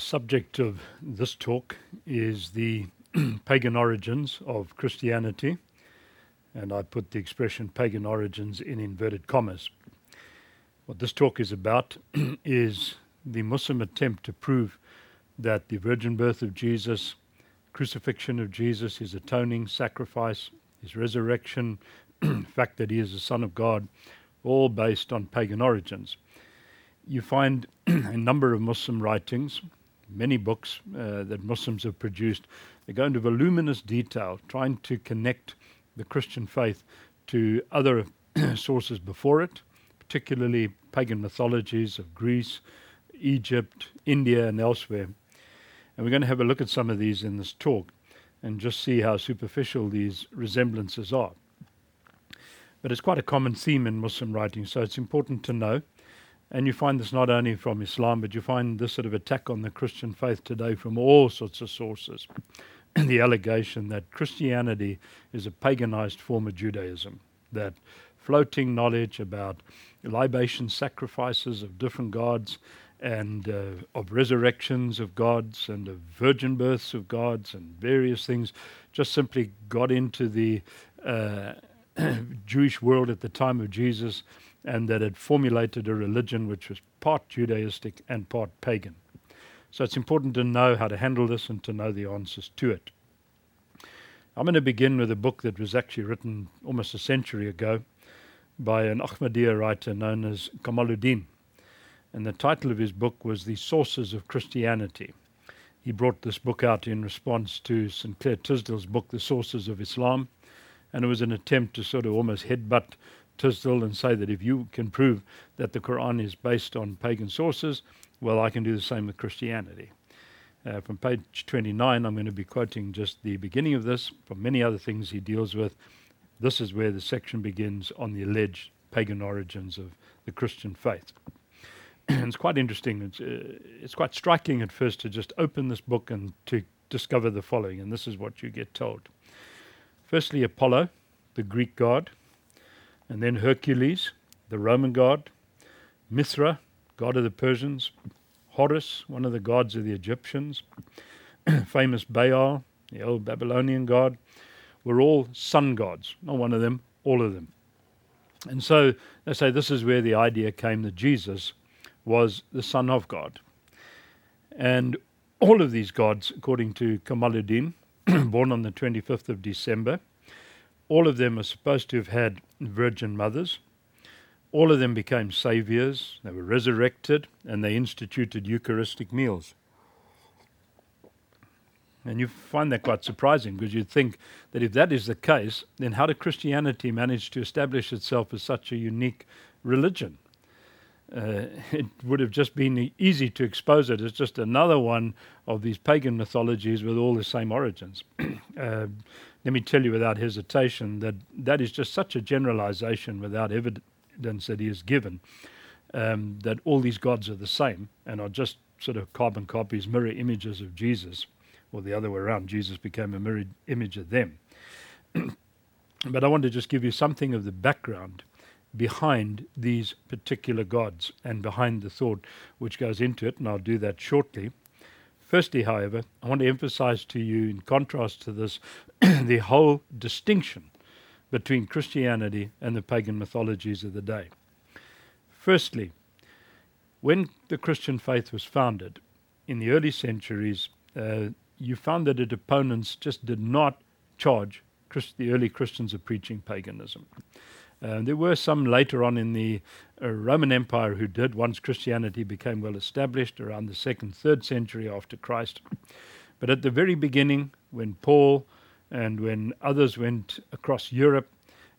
The subject of this talk is the pagan origins of Christianity, and I put the expression pagan origins in inverted commas. What this talk is about is the Muslim attempt to prove that the virgin birth of Jesus, crucifixion of Jesus, his atoning sacrifice, his resurrection, the fact that he is the Son of God, all based on pagan origins. You find a number of Muslim writings, many books uh, that Muslims have produced. They go into voluminous detail, trying to connect the Christian faith to other sources before it, particularly pagan mythologies of Greece, Egypt, India, and elsewhere. And we're going to have a look at some of these in this talk and just see how superficial these resemblances are. But it's quite a common theme in Muslim writing, so it's important to know. And you find this not only from Islam, but you find this sort of attack on the Christian faith today from all sorts of sources. the allegation that Christianity is a paganized form of Judaism, that floating knowledge about libation sacrifices of different gods and uh, of resurrections of gods and of virgin births of gods and various things just simply got into the uh, Jewish world at the time of Jesus and that had formulated a religion which was part Judaistic and part pagan. So it's important to know how to handle this and to know the answers to it. I'm going to begin with a book that was actually written almost a century ago by an Ahmadiyya writer known as Kamaluddin and the title of his book was The Sources of Christianity. He brought this book out in response to St. Clair Tisdall's book, The Sources of Islam, and it was an attempt to sort of almost headbutt Tisdall and say that if you can prove that the Quran is based on pagan sources, well, I can do the same with Christianity. Uh, from page 29, I'm going to be quoting just the beginning of this. From many other things he deals with, this is where the section begins on the alleged pagan origins of the Christian faith. it's quite interesting. It's, uh, it's quite striking at first to just open this book and to discover the following, and this is what you get told. Firstly, Apollo, the Greek god, and then Hercules, the Roman god, Mithra, god of the Persians, Horus, one of the gods of the Egyptians, famous Baal, the old Babylonian god, were all sun gods. Not one of them, all of them. And so they say this is where the idea came that Jesus was the Son of God. And all of these gods, according to Kamaluddin, born on the 25th of December, all of them are supposed to have had virgin mothers. All of them became saviors, they were resurrected, and they instituted Eucharistic meals. And you find that quite surprising because you'd think that if that is the case, then how did Christianity manage to establish itself as such a unique religion? uh, it would have just been easy to expose it as just another one of these pagan mythologies with all the same origins. uh, let me tell you without hesitation that that is just such a generalization without evidence that he has given um, that all these gods are the same and are just sort of carbon copies, mirror images of Jesus, or the other way around, Jesus became a mirror image of them. but I want to just give you something of the background behind these particular gods and behind the thought which goes into it, and I'll do that shortly. Firstly, however, I want to emphasize to you, in contrast to this, the whole distinction between Christianity and the pagan mythologies of the day. Firstly, when the Christian faith was founded in the early centuries, uh, you found that its opponents just did not charge Christ- the early Christians of preaching paganism. Uh, there were some later on in the uh, Roman Empire who did once Christianity became well established around the second, third century after Christ. But at the very beginning, when Paul and when others went across Europe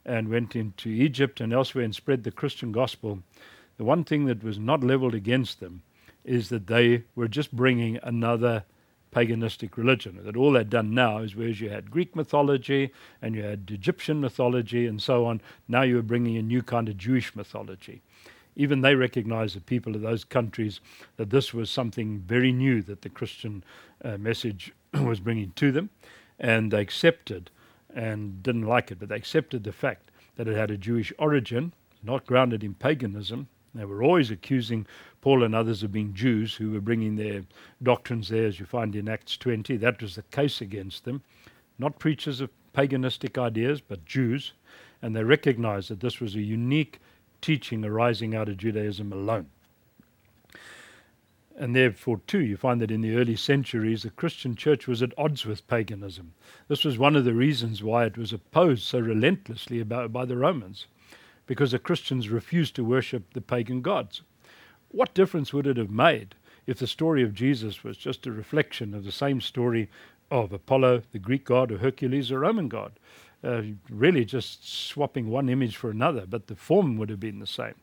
and went into Egypt and elsewhere and spread the Christian gospel, the one thing that was not leveled against them is that they were just bringing another paganistic religion. That all they'd done now is whereas you had Greek mythology and you had Egyptian mythology and so on, now you were bringing a new kind of Jewish mythology. Even they recognized, the people of those countries, that this was something very new that the Christian uh, message was bringing to them, and they accepted and didn't like it, but they accepted the fact that it had a Jewish origin, not grounded in paganism, They were always accusing Paul and others of being Jews who were bringing their doctrines there, as you find in Acts 20. That was the case against them. Not preachers of paganistic ideas, but Jews. And they recognized that this was a unique teaching arising out of Judaism alone. And therefore, too, you find that in the early centuries, the Christian church was at odds with paganism. This was one of the reasons why it was opposed so relentlessly by the Romans because the Christians refused to worship the pagan gods. What difference would it have made if the story of Jesus was just a reflection of the same story of Apollo, the Greek god, or Hercules, the Roman god? Uh, really just swapping one image for another, but the form would have been the same.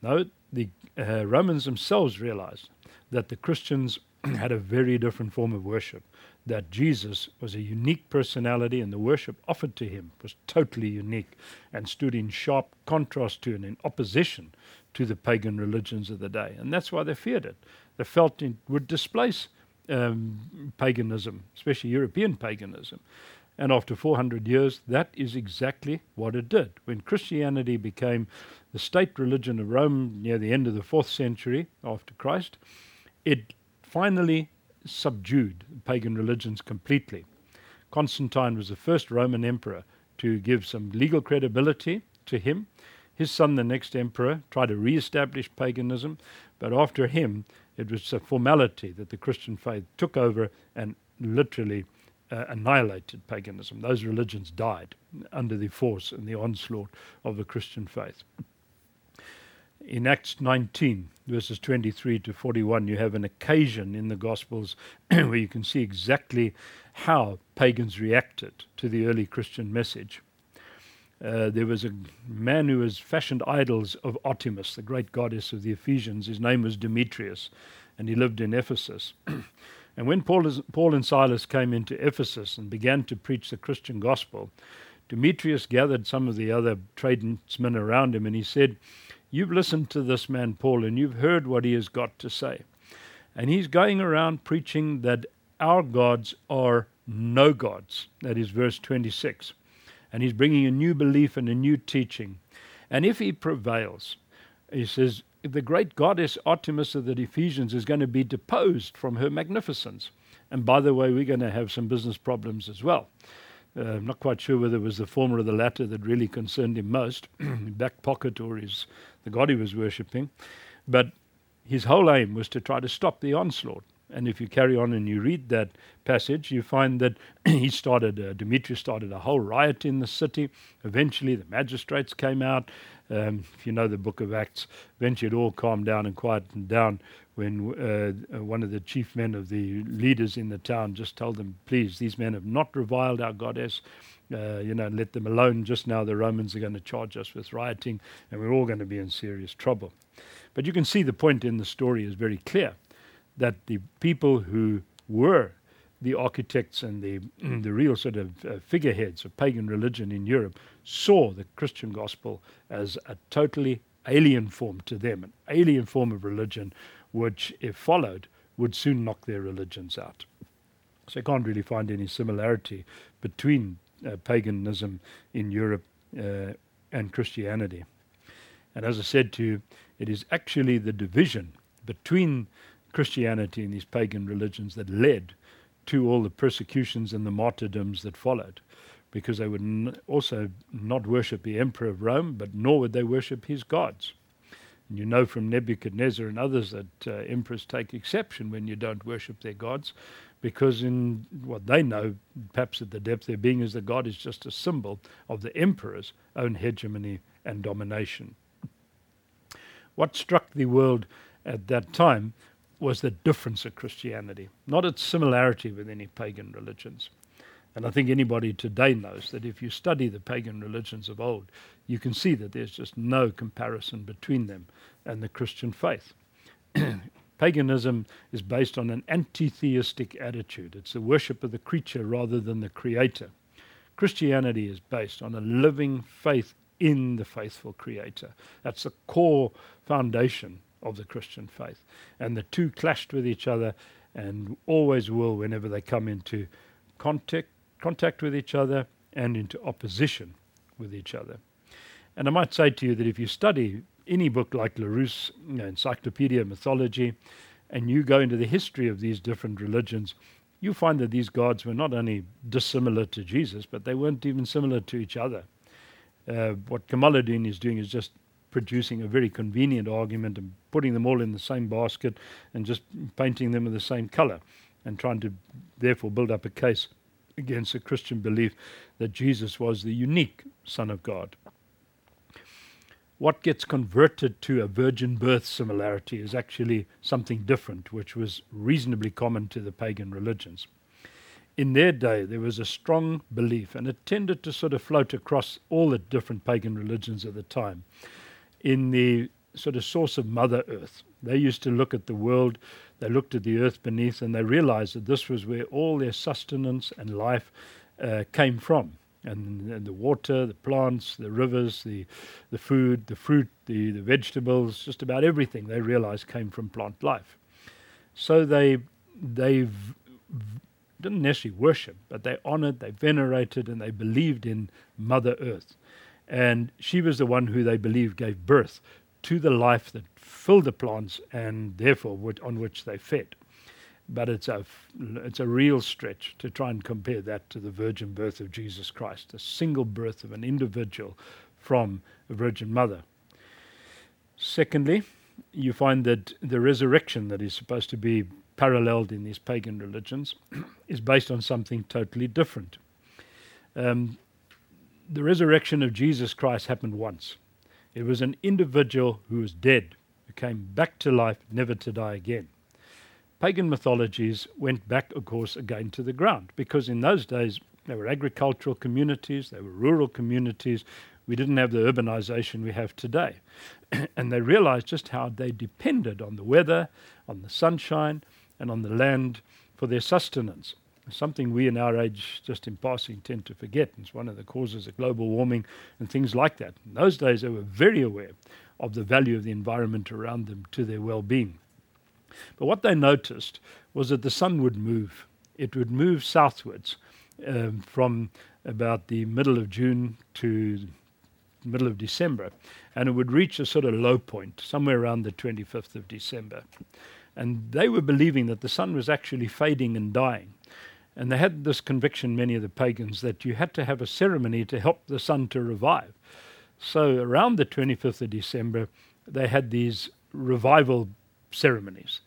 No, the uh, Romans themselves realized that the Christians had a very different form of worship that Jesus was a unique personality and the worship offered to him was totally unique and stood in sharp contrast to and in opposition to the pagan religions of the day. And that's why they feared it. They felt it would displace um, paganism, especially European paganism. And after 400 years, that is exactly what it did. When Christianity became the state religion of Rome near the end of the fourth century after Christ, it finally subdued pagan religions completely. Constantine was the first Roman emperor to give some legal credibility to him. His son, the next emperor, tried to re establish paganism, but after him, it was a formality that the Christian faith took over and literally uh, annihilated paganism. Those religions died under the force and the onslaught of the Christian faith in Acts 19, verses 23 to 41, you have an occasion in the Gospels where you can see exactly how pagans reacted to the early Christian message. Uh, there was a man who was fashioned idols of Artemis, the great goddess of the Ephesians. His name was Demetrius, and he lived in Ephesus. and when Paul, Paul and Silas came into Ephesus and began to preach the Christian gospel, Demetrius gathered some of the other tradesmen around him, and he said, You've listened to this man, Paul, and you've heard what he has got to say. And he's going around preaching that our gods are no gods. That is verse 26. And he's bringing a new belief and a new teaching. And if he prevails, he says, the great goddess Artemis of the Ephesians is going to be deposed from her magnificence. And by the way, we're going to have some business problems as well. Uh, I'm not quite sure whether it was the former or the latter that really concerned him most, back pocket or his the god he was worshipping. But his whole aim was to try to stop the onslaught. And if you carry on and you read that passage, you find that he started, uh, Demetrius started a whole riot in the city. Eventually, the magistrates came out. Um, if you know the book of Acts, eventually it all calmed down and quieted down when uh, uh, one of the chief men of the leaders in the town just told them, please, these men have not reviled our goddess. Uh, you know, let them alone. Just now, the Romans are going to charge us with rioting, and we're all going to be in serious trouble. But you can see the point in the story is very clear that the people who were the architects and the the real sort of uh, figureheads of pagan religion in Europe saw the Christian gospel as a totally alien form to them, an alien form of religion which, if followed, would soon knock their religions out. So I can't really find any similarity between uh, paganism in Europe uh, and Christianity. And as I said to you, it is actually the division between Christianity and these pagan religions that led to all the persecutions and the martyrdoms that followed, because they would n- also not worship the emperor of Rome, but nor would they worship his gods. And you know from Nebuchadnezzar and others that uh, emperors take exception when you don't worship their gods, because in what they know, perhaps at the depth of their being, is that God is just a symbol of the emperor's own hegemony and domination. What struck the world at that time was the difference of Christianity, not its similarity with any pagan religions. And I think anybody today knows that if you study the pagan religions of old, you can see that there's just no comparison between them and the Christian faith. Paganism is based on an anti theistic attitude, it's the worship of the creature rather than the creator. Christianity is based on a living faith in the faithful creator. That's the core foundation of the Christian faith. And the two clashed with each other and always will whenever they come into contact contact with each other and into opposition with each other. And I might say to you that if you study any book like Larousse, you know, Encyclopedia Mythology, and you go into the history of these different religions, you find that these gods were not only dissimilar to Jesus, but they weren't even similar to each other. Uh, what Kamaluddin is doing is just producing a very convenient argument and putting them all in the same basket and just painting them in the same color and trying to therefore build up a case against a Christian belief that Jesus was the unique Son of God. What gets converted to a virgin birth similarity is actually something different, which was reasonably common to the pagan religions. In their day, there was a strong belief, and it tended to sort of float across all the different pagan religions of the time, in the sort of source of Mother Earth. They used to look at the world, they looked at the earth beneath, and they realized that this was where all their sustenance and life uh, came from. And, and, the water, the plants, the rivers, the, the food, the fruit, the, the vegetables, just about everything they realized came from plant life. So they, they didn't necessarily worship, but they honored, they venerated, and they believed in Mother Earth. And she was the one who they believed gave birth to the life that filled the plants and therefore on which they fed. But it's a, it's a real stretch to try and compare that to the virgin birth of Jesus Christ, a single birth of an individual from a virgin mother. Secondly, you find that the resurrection that is supposed to be paralleled in these pagan religions is based on something totally different. Um, the resurrection of Jesus Christ happened once. It was an individual who was dead, who came back to life, never to die again. Pagan mythologies went back, of course, again to the ground, because in those days they were agricultural communities, they were rural communities. We didn't have the urbanization we have today. and they realized just how they depended on the weather, on the sunshine, and on the land for their sustenance something we in our age, just in passing, tend to forget. It's one of the causes of global warming and things like that. In those days, they were very aware of the value of the environment around them to their well being. But what they noticed was that the sun would move. It would move southwards um, from about the middle of June to middle of December, and it would reach a sort of low point somewhere around the 25th of December. And they were believing that the sun was actually fading and dying. And they had this conviction, many of the pagans, that you had to have a ceremony to help the sun to revive. So around the 25th of December, they had these revival ceremonies.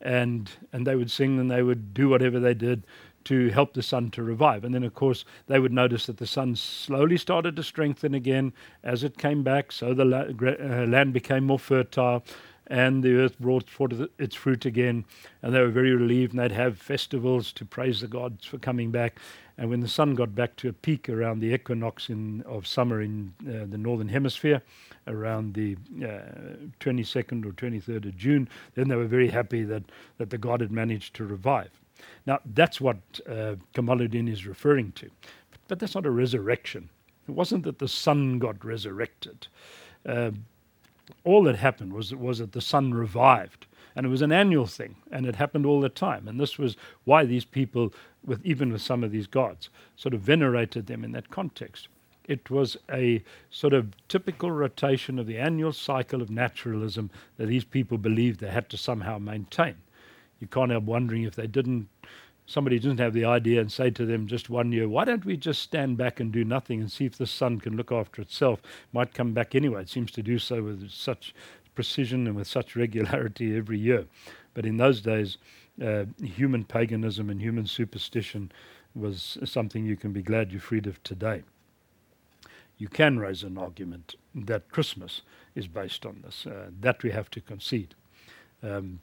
And, and they would sing and they would do whatever they did to help the sun to revive. And then, of course, they would notice that the sun slowly started to strengthen again as it came back, so the la- uh, land became more fertile and the earth brought forth its fruit again. And they were very relieved, and they'd have festivals to praise the gods for coming back. And when the sun got back to a peak around the equinox in, of summer in uh, the northern hemisphere, around the uh, 22nd or 23rd of June, then they were very happy that, that the god had managed to revive. Now, that's what uh, Kamaluddin is referring to. But, that's not a resurrection. It wasn't that the sun got resurrected. Uh, all that happened was, was that the sun revived. And it was an annual thing, and it happened all the time. And this was why these people, with even with some of these gods, sort of venerated them in that context. It was a sort of typical rotation of the annual cycle of naturalism that these people believed they had to somehow maintain. You can't help wondering if they didn't somebody doesn't have the idea and say to them just one year, why don't we just stand back and do nothing and see if the sun can look after itself? Might come back anyway. It seems to do so with such precision and with such regularity every year. But in those days, uh, human paganism and human superstition was something you can be glad you're freed of today. You can raise an argument that Christmas is based on this. Uh, that we have to concede. Um,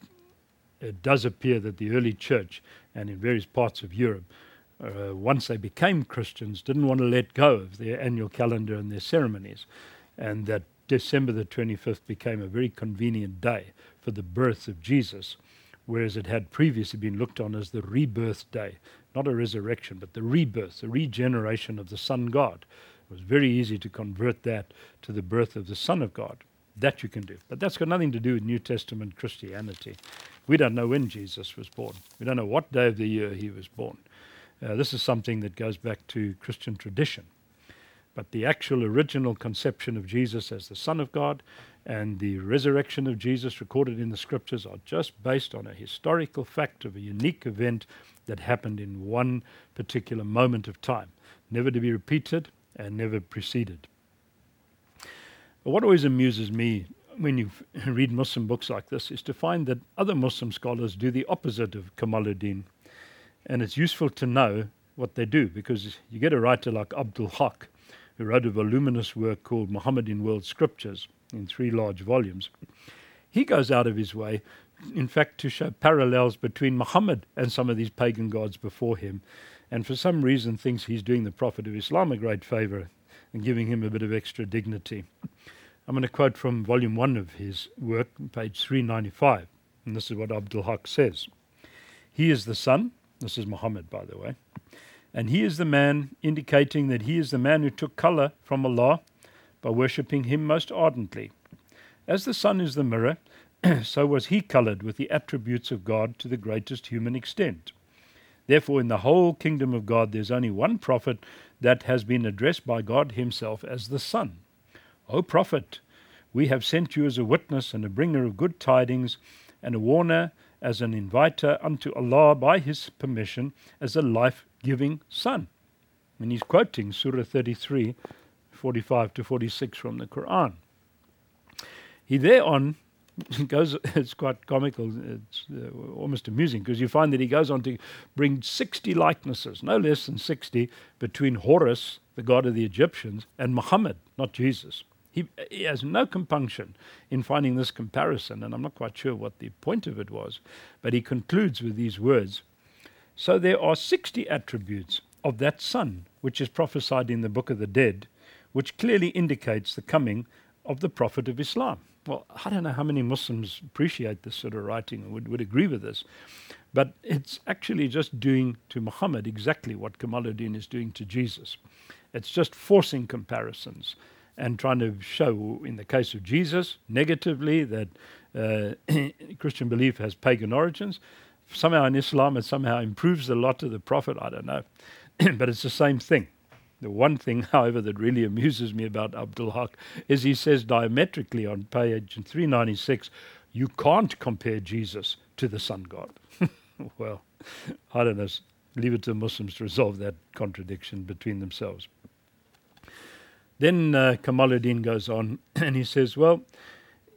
it does appear that the early church and in various parts of Europe, uh, once they became Christians, didn't want to let go of their annual calendar and their ceremonies, and that December the 25th became a very convenient day for the birth of Jesus, whereas it had previously been looked on as the rebirth day, not a resurrection, but the rebirth, the regeneration of the sun God. It was very easy to convert that to the birth of the Son of God. That you can do. But that's got nothing to do with New Testament Christianity. We don't know when Jesus was born. We don't know what day of the year he was born. Uh, this is something that goes back to Christian tradition. But the actual original conception of Jesus as the Son of God and the resurrection of Jesus recorded in the scriptures are just based on a historical fact of a unique event that happened in one particular moment of time, never to be repeated and never preceded. But what always amuses me when you read Muslim books like this is to find that other Muslim scholars do the opposite of Kamaluddin. And it's useful to know what they do because you get a writer like Abdul Haq, who wrote a voluminous work called Muhammad in World Scriptures in three large volumes. He goes out of his way, in fact, to show parallels between Muhammad and some of these pagan gods before him, and for some reason thinks he's doing the Prophet of Islam a great favor and giving him a bit of extra dignity. I'm going to quote from volume one of his work, page 395, and this is what Abdul Haq says. He is the son, this is Muhammad, by the way, and he is the man, indicating that he is the man who took color from Allah by worshipping him most ardently. As the sun is the mirror, so was he colored with the attributes of God to the greatest human extent. Therefore, in the whole kingdom of God, there's only one prophet that has been addressed by God Himself as the Son. O prophet, we have sent you as a witness and a bringer of good tidings, and a warner as an inviter unto Allah by His permission, as a life giving Son. And he's quoting Surah 33, 45 to 46 from the Quran. He thereon goes, it's quite comical, it's uh, almost amusing, because you find that he goes on to bring 60 likenesses, no less than 60, between Horus, the god of the Egyptians, and Muhammad, not Jesus. He, he has no compunction in finding this comparison, and I'm not quite sure what the point of it was, but he concludes with these words So there are 60 attributes of that Son, which is prophesied in the Book of the Dead, which clearly indicates the coming of the Prophet of Islam. Well, I don't know how many Muslims appreciate this sort of writing and would, would agree with this, but it's actually just doing to Muhammad exactly what Kamaluddin is doing to Jesus. It's just forcing comparisons and trying to show, in the case of Jesus, negatively that uh, Christian belief has pagan origins. Somehow in Islam, it somehow improves the lot of the Prophet. I don't know. but it's the same thing. The one thing, however, that really amuses me about Abdul Haq is he says diametrically on page 396, you can't compare Jesus to the sun god. well, I don't know. Leave it to Muslims to resolve that contradiction between themselves. Then uh, Kamaluddin goes on and he says, well,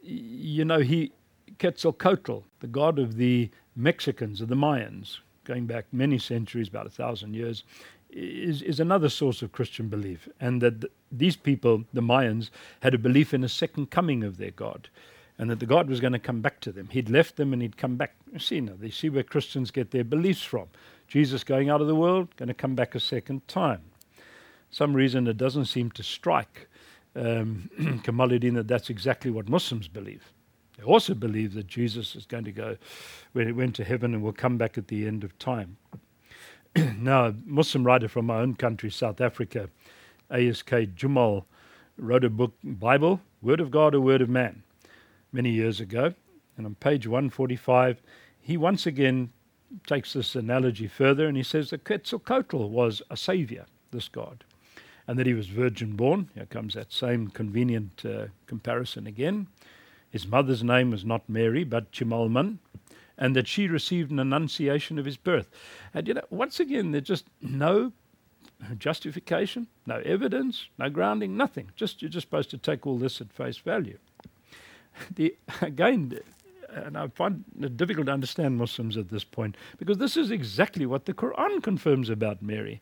you know, he, Quetzalcoatl, the god of the Mexicans, of the Mayans, going back many centuries, about a thousand years, is, is another source of Christian belief, and that th- these people, the Mayans, had a belief in a second coming of their God, and that the God was going to come back to them. He'd left them and he'd come back. See now, they see where Christians get their beliefs from. Jesus going out of the world, going to come back a second time. Some reason it doesn't seem to strike um, Kamaluddin that that's exactly what Muslims believe. They also believe that Jesus is going to go when he went to heaven and will come back at the end of time. now, a Muslim writer from my own country, South Africa, ASK Joommal, wrote a book, Bible, Word of God or Word of Man, many years ago. And on page 145, he once again takes this analogy further and he says that Quetzalcoatl was a savior, this God, and that he was virgin born. Here comes that same convenient uh, comparison again. His mother's name was not Mary, but Chimalman and that she received an annunciation of his birth. And you know, once again, there's just no justification, no evidence, no grounding, nothing. Just you're just supposed to take all this at face value. The again, and I find it difficult to understand Muslims at this point because this is exactly what the Quran confirms about Mary.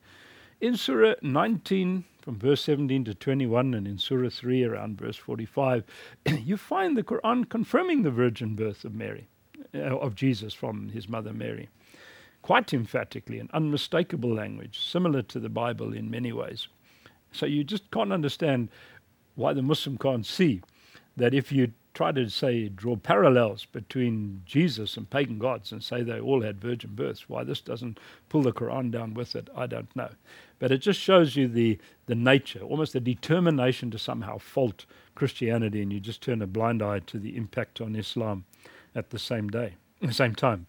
In Surah 19, from verse 17 to 21, and in Surah 3, around verse 45, you find the Quran confirming the virgin birth of Mary. Uh, of Jesus from his mother Mary. Quite emphatically, an unmistakable language, similar to the Bible in many ways. So you just can't understand why the Muslim can't see that if you try to say draw parallels between Jesus and pagan gods and say they all had virgin births, why this doesn't pull the Quran down with it, I don't know. But it just shows you the, the nature, almost the determination to somehow fault Christianity, and you just turn a blind eye to the impact on Islam at the same day, the same time.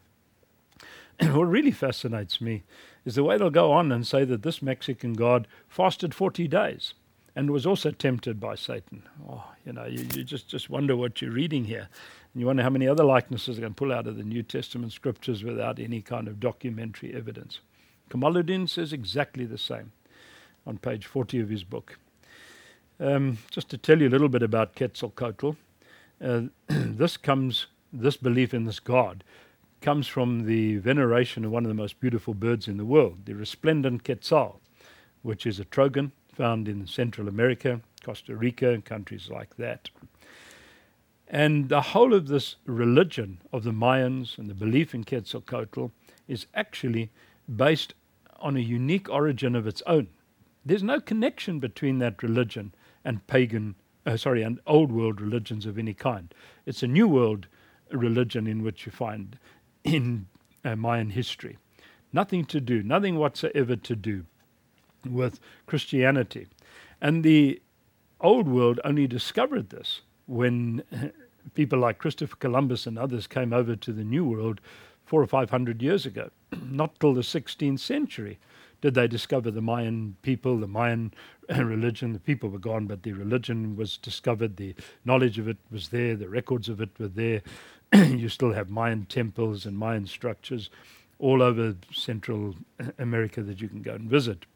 what really fascinates me is the way they'll go on and say that this Mexican god fasted 40 days and was also tempted by Satan. Oh, you know, you, you just, just wonder what you're reading here. And you wonder how many other likenesses I can pull out of the New Testament scriptures without any kind of documentary evidence. Kamaluddin says exactly the same on page 40 of his book. Um, just to tell you a little bit about Quetzalcoatl, uh, this comes, this belief in this god comes from the veneration of one of the most beautiful birds in the world, the resplendent quetzal, which is a trogon found in Central America, Costa Rica, and countries like that. And the whole of this religion of the Mayans and the belief in Quetzalcoatl is actually based on a unique origin of its own. There's no connection between that religion and pagan, uh, sorry, and old world religions of any kind. It's a new world religion in which you find in uh, Mayan history. Nothing to do, nothing whatsoever to do with Christianity. And the old world only discovered this when people like Christopher Columbus and others came over to the New World four or five hundred years ago. Not till the 16th century did they discover the Mayan people, the Mayan religion. The people were gone, but the religion was discovered. The knowledge of it was there. The records of it were there. you still have Mayan temples and Mayan structures all over Central America that you can go and visit.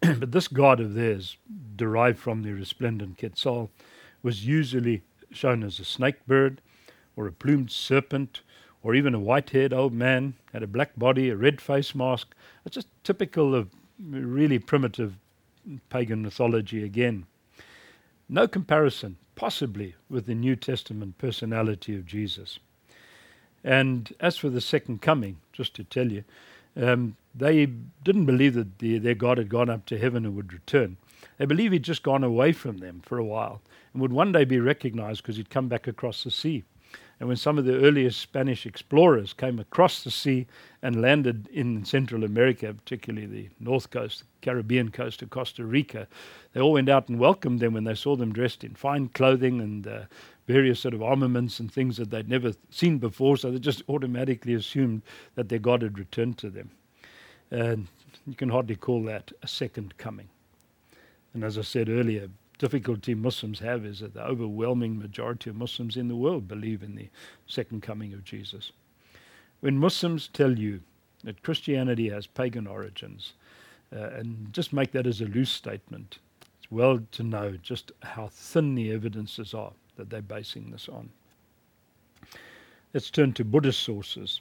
but this god of theirs, derived from the resplendent Quetzal, was usually shown as a snake bird or a plumed serpent or even a white haired old man, had a black body, a red face mask. It's just typical of really primitive pagan mythology again. No comparison, possibly, with the New Testament personality of Jesus. And as for the second coming, just to tell you, um, they didn't believe that the, their God had gone up to heaven and would return. They believed he'd just gone away from them for a while and would one day be recognized because he'd come back across the sea. And when some of the earliest Spanish explorers came across the sea and landed in Central America, particularly the north coast, the Caribbean coast of Costa Rica, they all went out and welcomed them when they saw them dressed in fine clothing and uh, various sort of armaments and things that they'd never seen before. So they just automatically assumed that their God had returned to them. And you can hardly call that a second coming. And as I said earlier, difficulty Muslims have is that the overwhelming majority of Muslims in the world believe in the second coming of Jesus. When Muslims tell you that Christianity has pagan origins, uh, and just make that as a loose statement, it's well to know just how thin the evidences are that they're basing this on. Let's turn to Buddhist sources.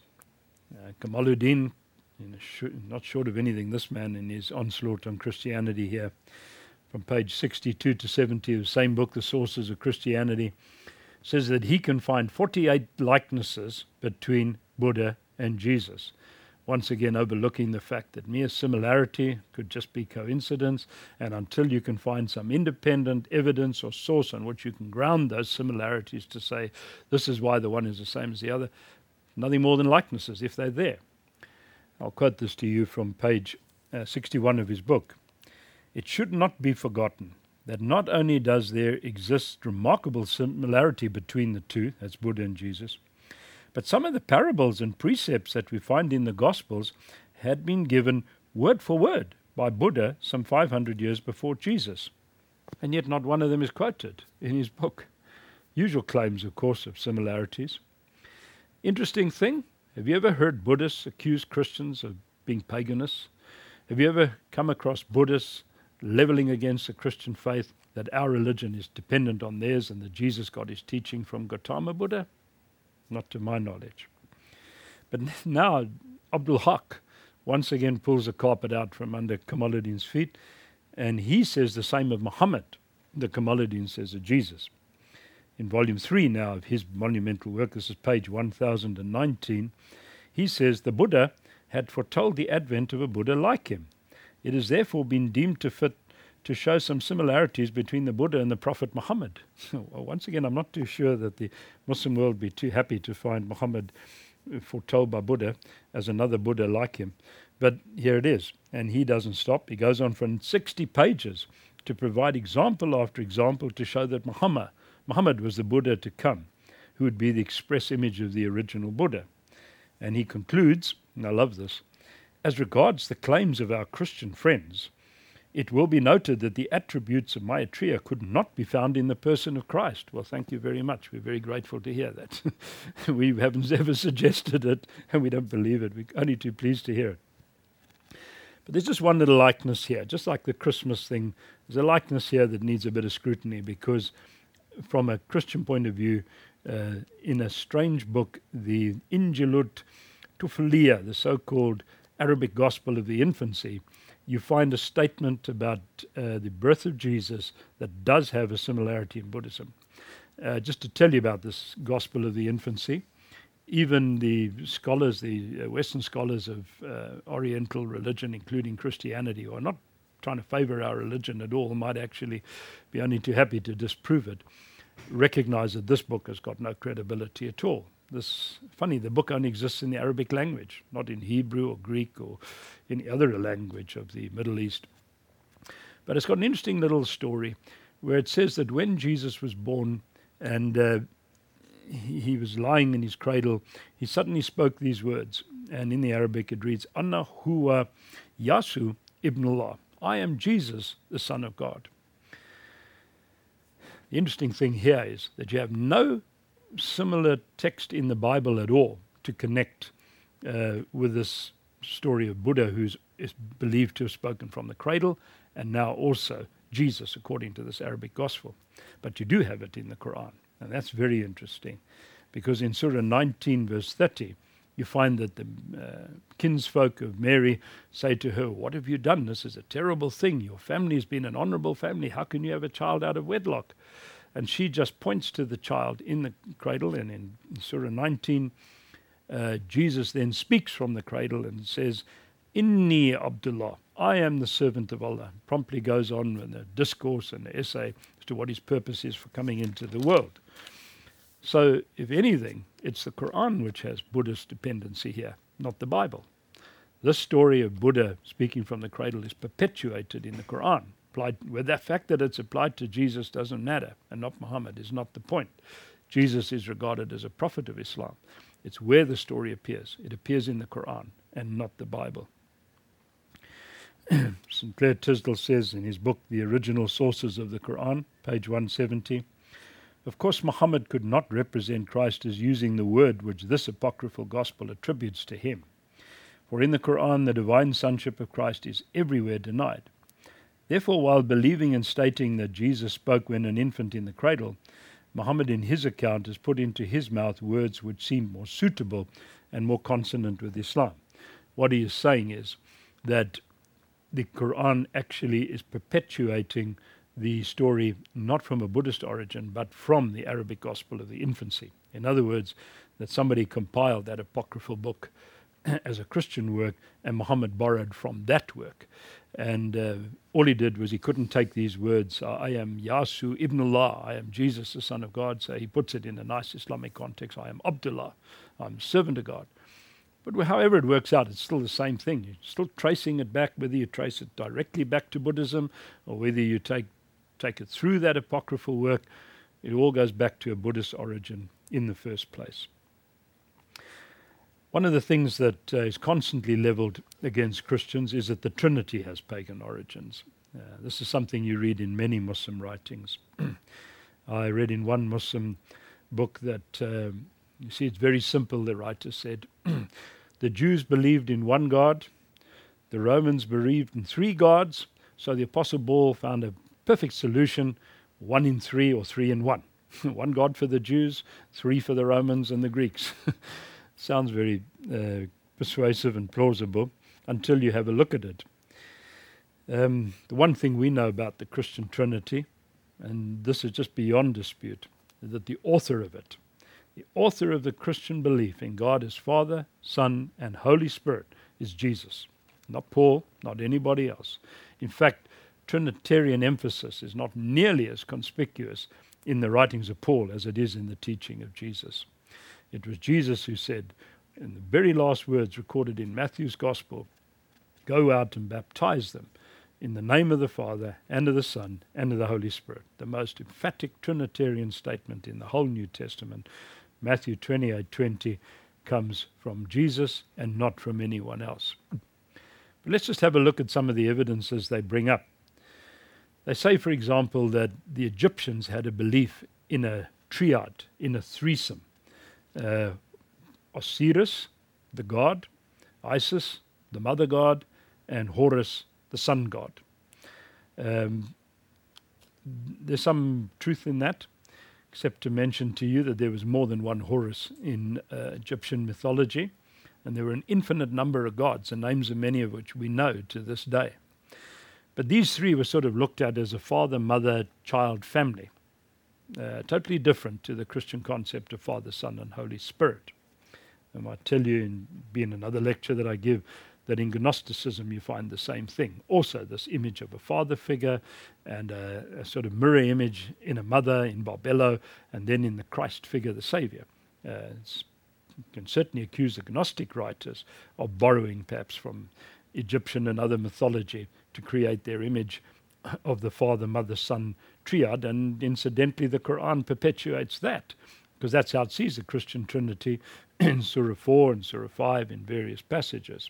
Uh, Kamaluddin, you know, sh- not short of anything, this man in his onslaught on Christianity here, from page 62 to 70 of the same book, The Sources of Christianity, says that he can find 48 likenesses between Buddha and Jesus. Once again, overlooking the fact that mere similarity could just be coincidence, and until you can find some independent evidence or source on which you can ground those similarities to say this is why the one is the same as the other, nothing more than likenesses if they're there. I'll quote this to you from page uh, 61 of his book. It should not be forgotten that not only does there exist remarkable similarity between the two, that's Buddha and Jesus, but some of the parables and precepts that we find in the Gospels had been given word for word by Buddha some 500 years before Jesus. And yet not one of them is quoted in his book. Usual claims, of course, of similarities. Interesting thing have you ever heard Buddhists accuse Christians of being paganists? Have you ever come across Buddhists leveling against the Christian faith that our religion is dependent on theirs and that Jesus got his teaching from Gautama Buddha? Not to my knowledge. But now Abdul Haq once again pulls the carpet out from under Kamaluddin's feet, and he says the same of Muhammad, the Kamaluddin says of Jesus. In volume 3 now of his monumental work, this is page 1019, he says the Buddha had foretold the advent of a Buddha like him it has therefore been deemed to fit to show some similarities between the Buddha and the Prophet Muhammad. well, once again, I'm not too sure that the Muslim world be too happy to find Muhammad uh, foretold by Buddha as another Buddha like him. But here it is. And he doesn't stop. He goes on for 60 pages to provide example after example to show that Muhammad, Muhammad was the Buddha to come, who would be the express image of the original Buddha. And he concludes, and I love this, as regards the claims of our Christian friends, it will be noted that the attributes of Maitreya could not be found in the person of Christ. Well, thank you very much. We're very grateful to hear that. we haven't ever suggested it, and we don't believe it. We're only too pleased to hear it. But there's just one little likeness here, just like the Christmas thing. There's a likeness here that needs a bit of scrutiny because, from a Christian point of view, uh, in a strange book, the Injilut Tufilia, the so called Arabic Gospel of the Infancy, you find a statement about uh, the birth of Jesus that does have a similarity in Buddhism. Uh, just to tell you about this Gospel of the Infancy, even the scholars, the uh, Western scholars of uh, Oriental religion, including Christianity, who are not trying to favor our religion at all, might actually be only too happy to disprove it, recognize that this book has got no credibility at all. This funny, the book only exists in the Arabic language, not in Hebrew or Greek or any other language of the Middle East. But it's got an interesting little story where it says that when Jesus was born and uh, he, was lying in his cradle, he suddenly spoke these words. And in the Arabic it reads, Anna huwa Yasu ibn Allah. I am Jesus, the Son of God. The interesting thing here is that you have no similar text in the Bible at all to connect uh, with this story of Buddha, who's believed to have spoken from the cradle, and now also Jesus, according to this Arabic gospel. But you do have it in the Quran, and that's very interesting, because in Surah 19, verse 30, you find that the uh, kinsfolk of Mary say to her, What have you done? This is a terrible thing. Your family has been an honorable family. How can you have a child out of wedlock? And she just points to the child in the cradle. And in Surah 19, uh, Jesus then speaks from the cradle and says, Inni Abdullah, I am the servant of Allah. Promptly goes on with a discourse and an essay as to what his purpose is for coming into the world. So, if anything, it's the Quran which has Buddhist dependency here, not the Bible. This story of Buddha speaking from the cradle is perpetuated in the Quran applied, well, the fact that it's applied to Jesus doesn't matter, and not Muhammad is not the point. Jesus is regarded as a prophet of Islam. It's where the story appears. It appears in the Quran and not the Bible. St. Clair Tisdall says in his book, The Original Sources of the Quran, page 170, of course, Muhammad could not represent Christ as using the word which this apocryphal gospel attributes to him. For in the Quran, the divine sonship of Christ is everywhere denied. Therefore, while believing and stating that Jesus spoke when an infant in the cradle, Muhammad in his account has put into his mouth words which seem more suitable and more consonant with Islam. What he is saying is that the Quran actually is perpetuating the story not from a Buddhist origin, but from the Arabic Gospel of the infancy. In other words, that somebody compiled that apocryphal book as a Christian work, and Muhammad borrowed from that work. And uh, all he did was he couldn't take these words, I am Yasu ibn Allah, I am Jesus, the Son of God. So he puts it in a nice Islamic context I am Abdullah, I'm servant of God. But however it works out, it's still the same thing. You're still tracing it back, whether you trace it directly back to Buddhism or whether you take, take it through that apocryphal work. It all goes back to a Buddhist origin in the first place. One of the things that uh, is constantly leveled against Christians is that the Trinity has pagan origins. Uh, this is something you read in many Muslim writings. I read in one Muslim book that, uh, you see, it's very simple, the writer said. the Jews believed in one God, the Romans believed in three gods, so the Apostle Paul found a perfect solution one in three or three in one. one God for the Jews, three for the Romans and the Greeks. Sounds very uh, persuasive and plausible until you have a look at it. Um, the one thing we know about the Christian Trinity, and this is just beyond dispute, is that the author of it, the author of the Christian belief in God as Father, Son, and Holy Spirit is Jesus, not Paul, not anybody else. In fact, Trinitarian emphasis is not nearly as conspicuous in the writings of Paul as it is in the teaching of Jesus. It was Jesus who said, in the very last words recorded in Matthew's Gospel, Go out and baptize them in the name of the Father and of the Son and of the Holy Spirit. The most emphatic Trinitarian statement in the whole New Testament, Matthew 28 20, comes from Jesus and not from anyone else. But let's just have a look at some of the evidences they bring up They say, for example, that the Egyptians had a belief in a triad, in a threesome. Uh, Osiris, the god, Isis, the mother god, and Horus, the sun god. Um, there's some truth in that, except to mention to you that there was more than one Horus in uh, Egyptian mythology, and there were an infinite number of gods, and names of many of which we know to this day. But these three were sort of looked at as a father, mother, child family, uh, totally different to the Christian concept of Father, Son, and Holy Spirit. And I tell you, in being another lecture that I give, that in Gnosticism you find the same thing. Also, this image of a father figure and a, a, sort of mirror image in a mother in Barbelo, and then in the Christ figure, the Savior. Uh, you can certainly accuse the Gnostic writers of borrowing perhaps from Egyptian and other mythology to create their image of the Father, Mother, Son triad, and incidentally, the Quran perpetuates that because that's how it sees the Christian Trinity in Surah 4 and Surah 5 in various passages.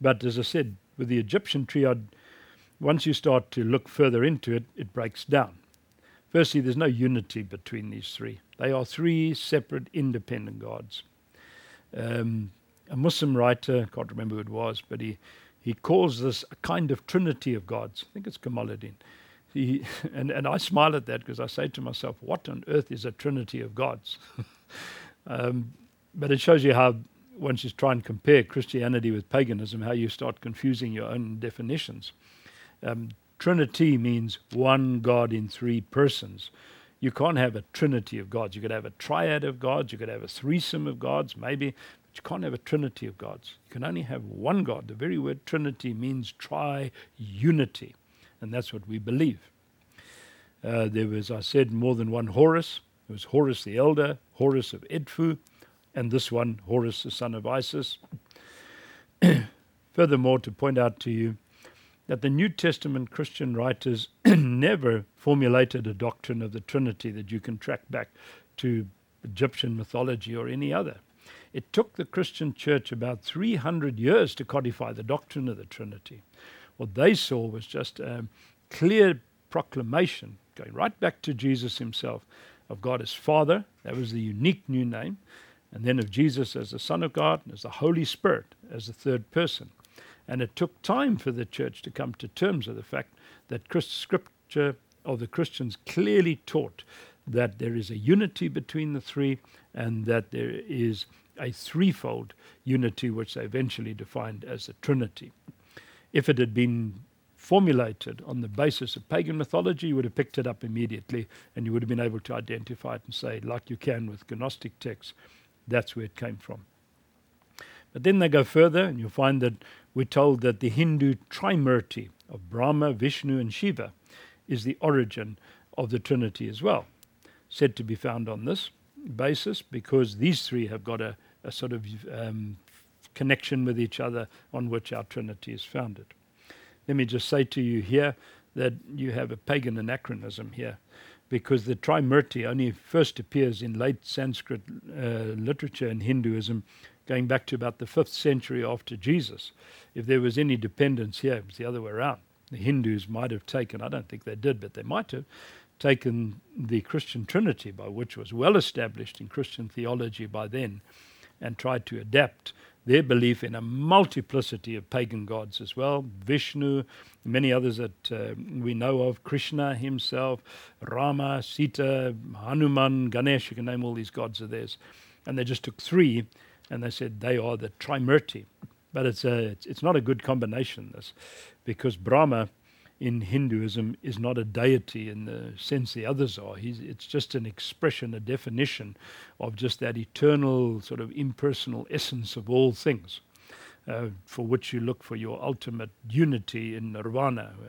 But as I said, with the Egyptian triad, once you start to look further into it, it breaks down. Firstly, there's no unity between these three. They are three separate, independent gods. Um, a Muslim writer, I can't remember who it was, but he, he calls this a kind of trinity of gods. I think it's Kamaluddin. He, and, and I smile at that because I say to myself, what on earth is a trinity of gods? um, but it shows you how once you try and compare Christianity with paganism, how you start confusing your own definitions. Um, Trinity means one God in three persons. You can't have a trinity of gods. You could have a triad of gods, you could have a threesome of gods, maybe, you can't have a trinity of gods. You can only have one God. The very word trinity means tri unity, and that's what we believe. Uh, there was, I said, more than one Horus. There was Horus the elder, Horus of Edfu, and this one, Horus, the son of Isis. Furthermore, to point out to you that the New Testament Christian writers never formulated a doctrine of the Trinity that you can track back to Egyptian mythology or any other. It took the Christian church about 300 years to codify the doctrine of the Trinity. What they saw was just a clear proclamation, going right back to Jesus himself, of God as Father. That was the unique new name and then of Jesus as the Son of God, and as the Holy Spirit as the third person. And it took time for the church to come to terms with the fact that Scripture of the Christians clearly taught that there is a unity between the three and that there is a threefold unity which they eventually defined as the Trinity. If it had been formulated on the basis of pagan mythology, you would have picked it up immediately and you would have been able to identify it and say, like you can with Gnostic texts, that's where it came from. But then they go further, and you'll find that we're told that the Hindu Trimurti of Brahma, Vishnu, and Shiva is the origin of the Trinity as well. Said to be found on this basis because these three have got a, a sort of um, connection with each other on which our Trinity is founded. Let me just say to you here that you have a pagan anachronism here because the Trimurti only first appears in late Sanskrit uh, literature and Hinduism, going back to about the 5th century after Jesus. If there was any dependence here, it was the other way around. The Hindus might have taken, I don't think they did, but they might have taken the Christian Trinity, by which was well established in Christian theology by then, and tried to adapt their belief in a multiplicity of pagan gods as well Vishnu, many others that uh, we know of, Krishna himself, Rama, Sita, Hanuman, Ganesh, you can name all these gods of theirs. And they just took three and they said they are the Trimurti. But it's, a, it's, it's not a good combination, this, because Brahma in Hinduism is not a deity in the sense the others are. He's, it's just an expression, a definition of just that eternal, sort of impersonal essence of all things, uh, for which you look for your ultimate unity in nirvana, uh,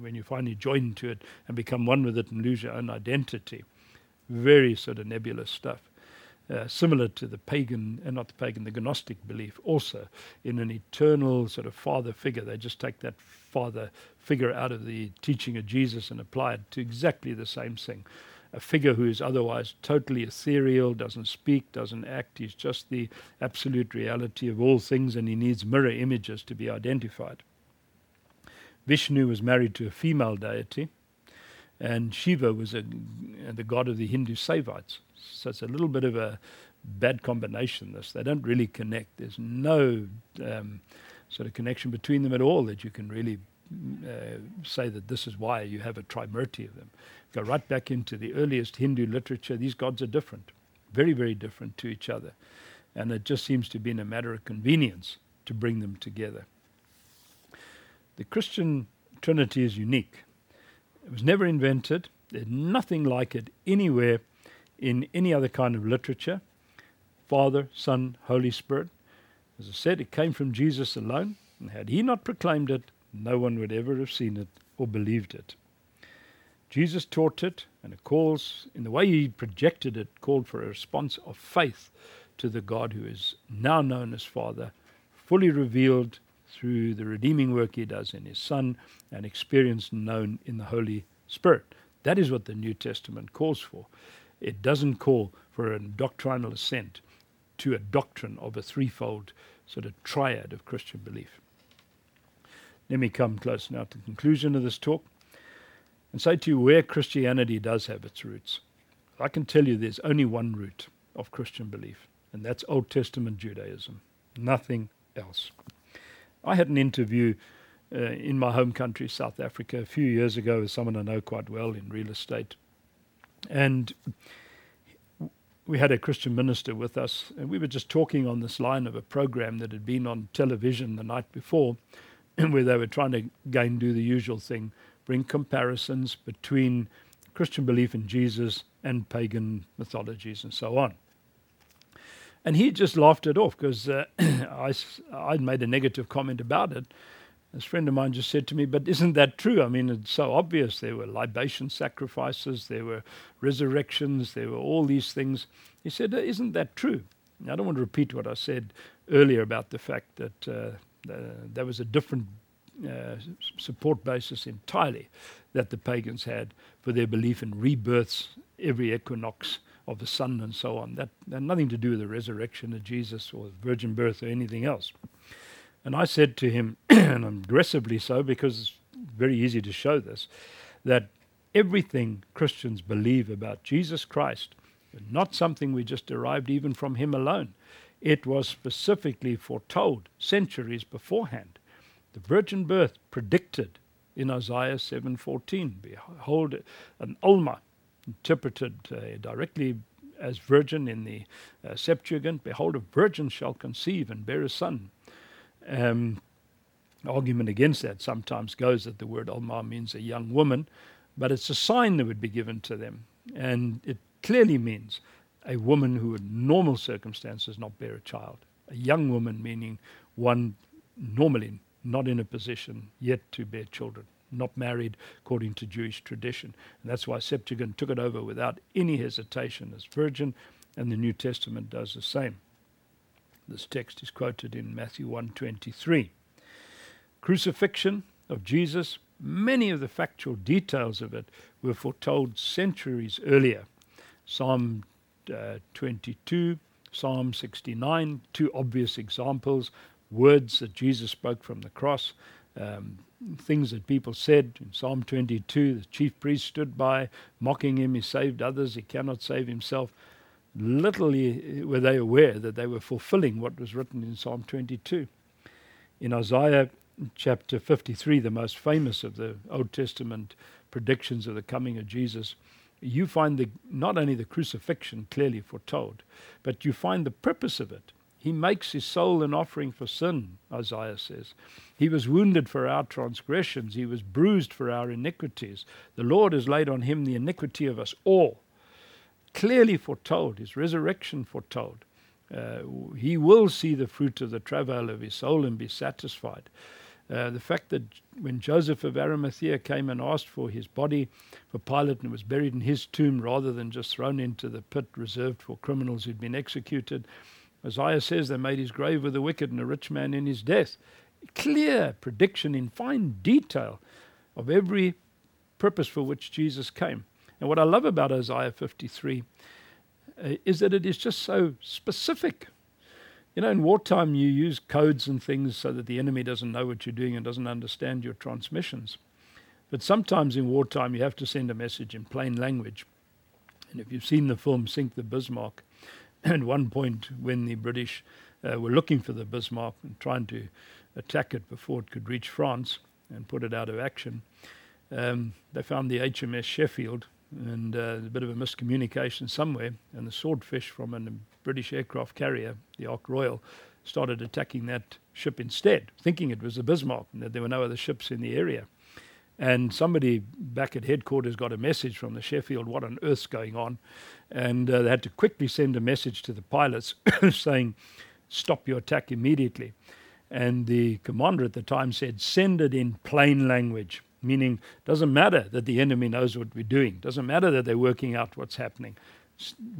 when you finally join to it and become one with it and lose your own identity. Very sort of nebulous stuff. Uh, similar to the pagan, and uh, not the pagan, the Gnostic belief, also in an eternal sort of father figure. They just take that father figure out of the teaching of Jesus and apply it to exactly the same thing. A figure who is otherwise totally ethereal, doesn't speak, doesn't act. He's just the absolute reality of all things, and he needs mirror images to be identified. Vishnu was married to a female deity, and Shiva was a, the god of the Hindu Saivites. So it's a little bit of a bad combination. This they don't really connect. There's no um, sort of connection between them at all that you can really uh, say that this is why you have a trimurti of them. Go right back into the earliest Hindu literature. These gods are different, very very different to each other, and it just seems to be a matter of convenience to bring them together. The Christian Trinity is unique. It was never invented. There's nothing like it anywhere in any other kind of literature. Father, Son, Holy Spirit. As I said, it came from Jesus alone, and had he not proclaimed it, no one would ever have seen it or believed it. Jesus taught it, and it calls, in the way he projected it, called for a response of faith to the God who is now known as Father, fully revealed through the redeeming work he does in his Son and experience known in the Holy Spirit. That is what the New Testament calls for. It doesn't call for a doctrinal assent to a doctrine of a threefold sort of triad of Christian belief. Let me come close now to the conclusion of this talk and say to you where Christianity does have its roots. I can tell you there's only one root of Christian belief, and that's Old Testament Judaism, nothing else. I had an interview uh, in my home country, South Africa, a few years ago with someone I know quite well in real estate. And we had a Christian minister with us, and we were just talking on this line of a program that had been on television the night before, where they were trying to again do the usual thing bring comparisons between Christian belief in Jesus and pagan mythologies and so on. And he just laughed it off because uh, I, I'd made a negative comment about it. This friend of mine just said to me, But isn't that true? I mean, it's so obvious. There were libation sacrifices, there were resurrections, there were all these things. He said, Isn't that true? I don't want to repeat what I said earlier about the fact that uh, uh, there was a different uh, support basis entirely that the pagans had for their belief in rebirths every equinox of the sun and so on. That had nothing to do with the resurrection of Jesus or virgin birth or anything else. And I said to him, and aggressively so because it's very easy to show this, that everything Christians believe about Jesus Christ, not something we just derived even from him alone. It was specifically foretold centuries beforehand. The virgin birth predicted in Isaiah 7:14. Behold, an Alma interpreted uh, directly as virgin in the uh, Septuagint, behold, a virgin shall conceive and bear a son. Um, argument against that sometimes goes that the word Alma means a young woman, but it's a sign that would be given to them. And it clearly means a woman who, in normal circumstances, not bear a child. A young woman, meaning one normally not in a position yet to bear children not married according to Jewish tradition. And that's why Septuagint took it over without any hesitation as virgin, and the New Testament does the same. This text is quoted in Matthew 1:23. Crucifixion of Jesus, many of the factual details of it were foretold centuries earlier. Psalm uh, 22, Psalm 69, two obvious examples, words that Jesus spoke from the cross, um, things that people said. In Psalm 22, the chief priest stood by, mocking him. He saved others, he cannot save himself. Little were they aware that they were fulfilling what was written in Psalm 22. In Isaiah chapter 53, the most famous of the Old Testament predictions of the coming of Jesus, you find the, not only the crucifixion clearly foretold, but you find the purpose of it. He makes his soul an offering for sin, Isaiah says. He was wounded for our transgressions, he was bruised for our iniquities. The Lord has laid on him the iniquity of us all. Clearly foretold, his resurrection foretold. Uh, he will see the fruit of the travail of his soul and be satisfied. Uh, the fact that when Joseph of Arimathea came and asked for his body for Pilate and was buried in his tomb rather than just thrown into the pit reserved for criminals who'd been executed, Isaiah says they made his grave with the wicked and a rich man in his death. Clear prediction in fine detail of every purpose for which Jesus came. And what I love about Isaiah 53 uh, is that it is just so specific. You know, in wartime, you use codes and things so that the enemy doesn't know what you're doing and doesn't understand your transmissions. But sometimes in wartime, you have to send a message in plain language. And if you've seen the film Sink the Bismarck, at one point when the British uh, were looking for the Bismarck and trying to attack it before it could reach France and put it out of action, um, they found the HMS Sheffield and uh, a bit of a miscommunication somewhere, and the swordfish from a British aircraft carrier, the Ark Royal, started attacking that ship instead, thinking it was the Bismarck and that there were no other ships in the area. And somebody back at headquarters got a message from the Sheffield, what on earth's going on? And uh, they had to quickly send a message to the pilots saying, stop your attack immediately. And the commander at the time said, send it in plain language meaning doesn't matter that the enemy knows what we're doing. Doesn't matter that they're working out what's happening.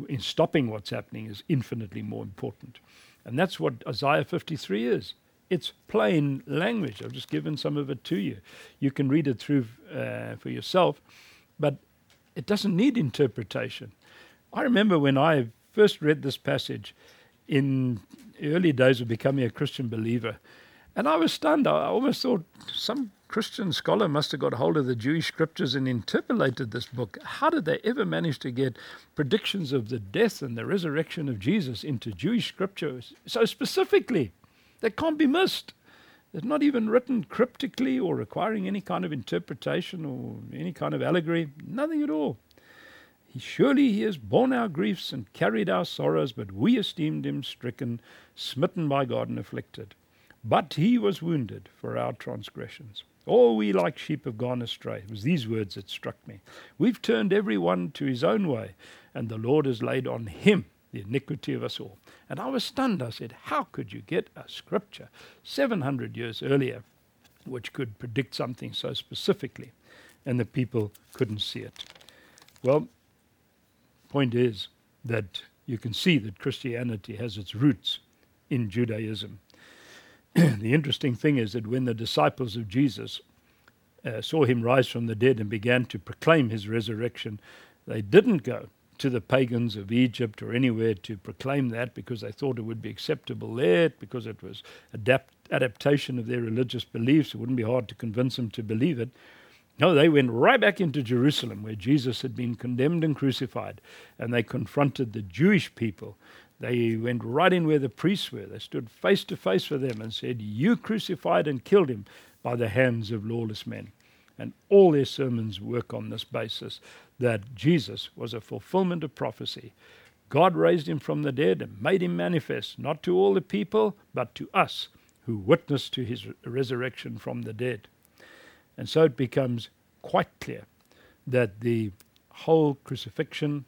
In stopping what's happening is infinitely more important. And that's what isaiah 53 is. It's plain language. I've just given some of it to you. You can read it through uh, for yourself but it doesn't need interpretation. I remember when i first read this passage in early days of becoming a christian believer and I was stunned. I almost thought some Christian scholar must have got hold of the Jewish scriptures and interpolated this book. How did they ever manage to get predictions of the death and the resurrection of Jesus into Jewish scriptures so specifically? That can't be missed. It's not even written cryptically or requiring any kind of interpretation or any kind of allegory, nothing at all. Surely he has borne our griefs and carried our sorrows, but we esteemed him stricken, smitten by God, and afflicted. But he was wounded for our transgressions. All we like sheep have gone astray. It was these words that struck me. We've turned every one to his own way, and the Lord has laid on him the iniquity of us all. And I was stunned. I said, How could you get a scripture 700 years earlier which could predict something so specifically? And the people couldn't see it. Well, point is that you can see that Christianity has its roots in Judaism. the interesting thing is that when the disciples of Jesus uh, saw him rise from the dead and began to proclaim his resurrection, they didn't go to the pagans of Egypt or anywhere to proclaim that because they thought it would be acceptable there, because it was adapt- adaptation of their religious beliefs. It wouldn't be hard to convince them to believe it. No, they went right back into Jerusalem where Jesus had been condemned and crucified, and they confronted the Jewish people they went right in where the priests were. They stood face to face with them and said, You crucified and killed him by the hands of lawless men. And all their sermons work on this basis that Jesus was a fulfillment of prophecy. God raised him from the dead and made him manifest, not to all the people, but to us who witnessed to his resurrection from the dead. And so it becomes quite clear that the whole crucifixion,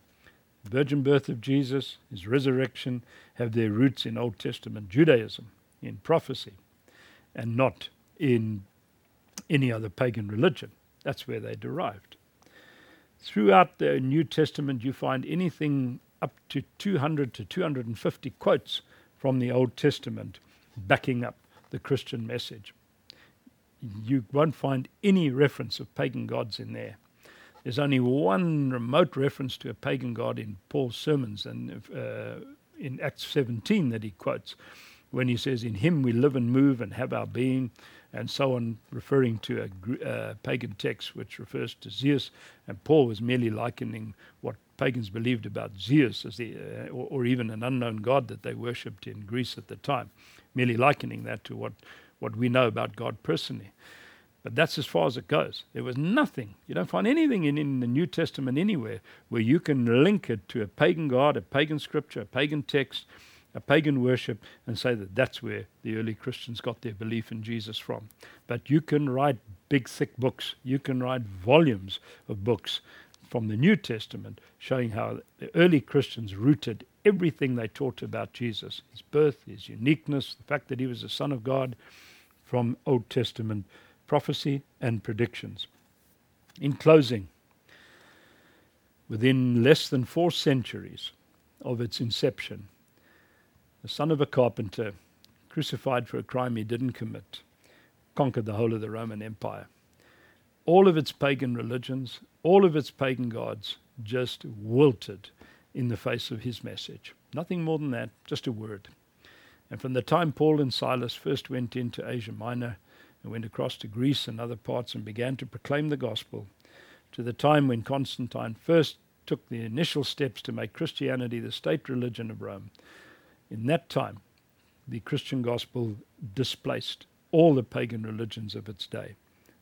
virgin birth of Jesus, his resurrection, have their roots in Old Testament Judaism, in prophecy, and not in any other pagan religion. That's where they derived. Throughout the New Testament, you find anything up to 200 to 250 quotes from the Old Testament backing up the Christian message. You won't find any reference of pagan gods in there. There's only one remote reference to a pagan god in Paul's sermons and uh, in Acts 17 that he quotes when he says, In him we live and move and have our being, and so on, referring to a uh, pagan text which refers to Zeus. And Paul was merely likening what pagans believed about Zeus as the, uh, or, or, even an unknown god that they worshipped in Greece at the time, merely likening that to what, what we know about God personally. But that's as far as it goes. There was nothing. You don't find anything in, in the New Testament anywhere where you can link it to a pagan god, a pagan scripture, a pagan text, a pagan worship, and say that that's where the early Christians got their belief in Jesus from. But you can write big, thick books. You can write volumes of books from the New Testament showing how the early Christians rooted everything they taught about Jesus his birth, his uniqueness, the fact that he was the Son of God from Old Testament prophecy, and predictions. In closing, within less than four centuries of its inception, the son of a carpenter, crucified for a crime he didn't commit, conquered the whole of the Roman Empire. All of its pagan religions, all of its pagan gods just wilted in the face of his message. Nothing more than that, just a word. And from the time Paul and Silas first went into Asia Minor and went across to Greece and other parts and began to proclaim the gospel, to the time when Constantine first took the initial steps to make Christianity the state religion of Rome, in that time, the Christian gospel displaced all the pagan religions of its day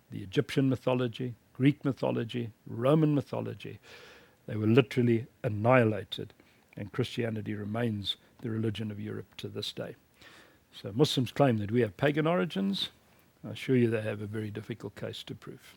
the Egyptian mythology, Greek mythology, Roman mythology. They were literally annihilated, and Christianity remains the religion of Europe to this day. So Muslims claim that we have pagan origins. I assure you they have a very difficult case to prove.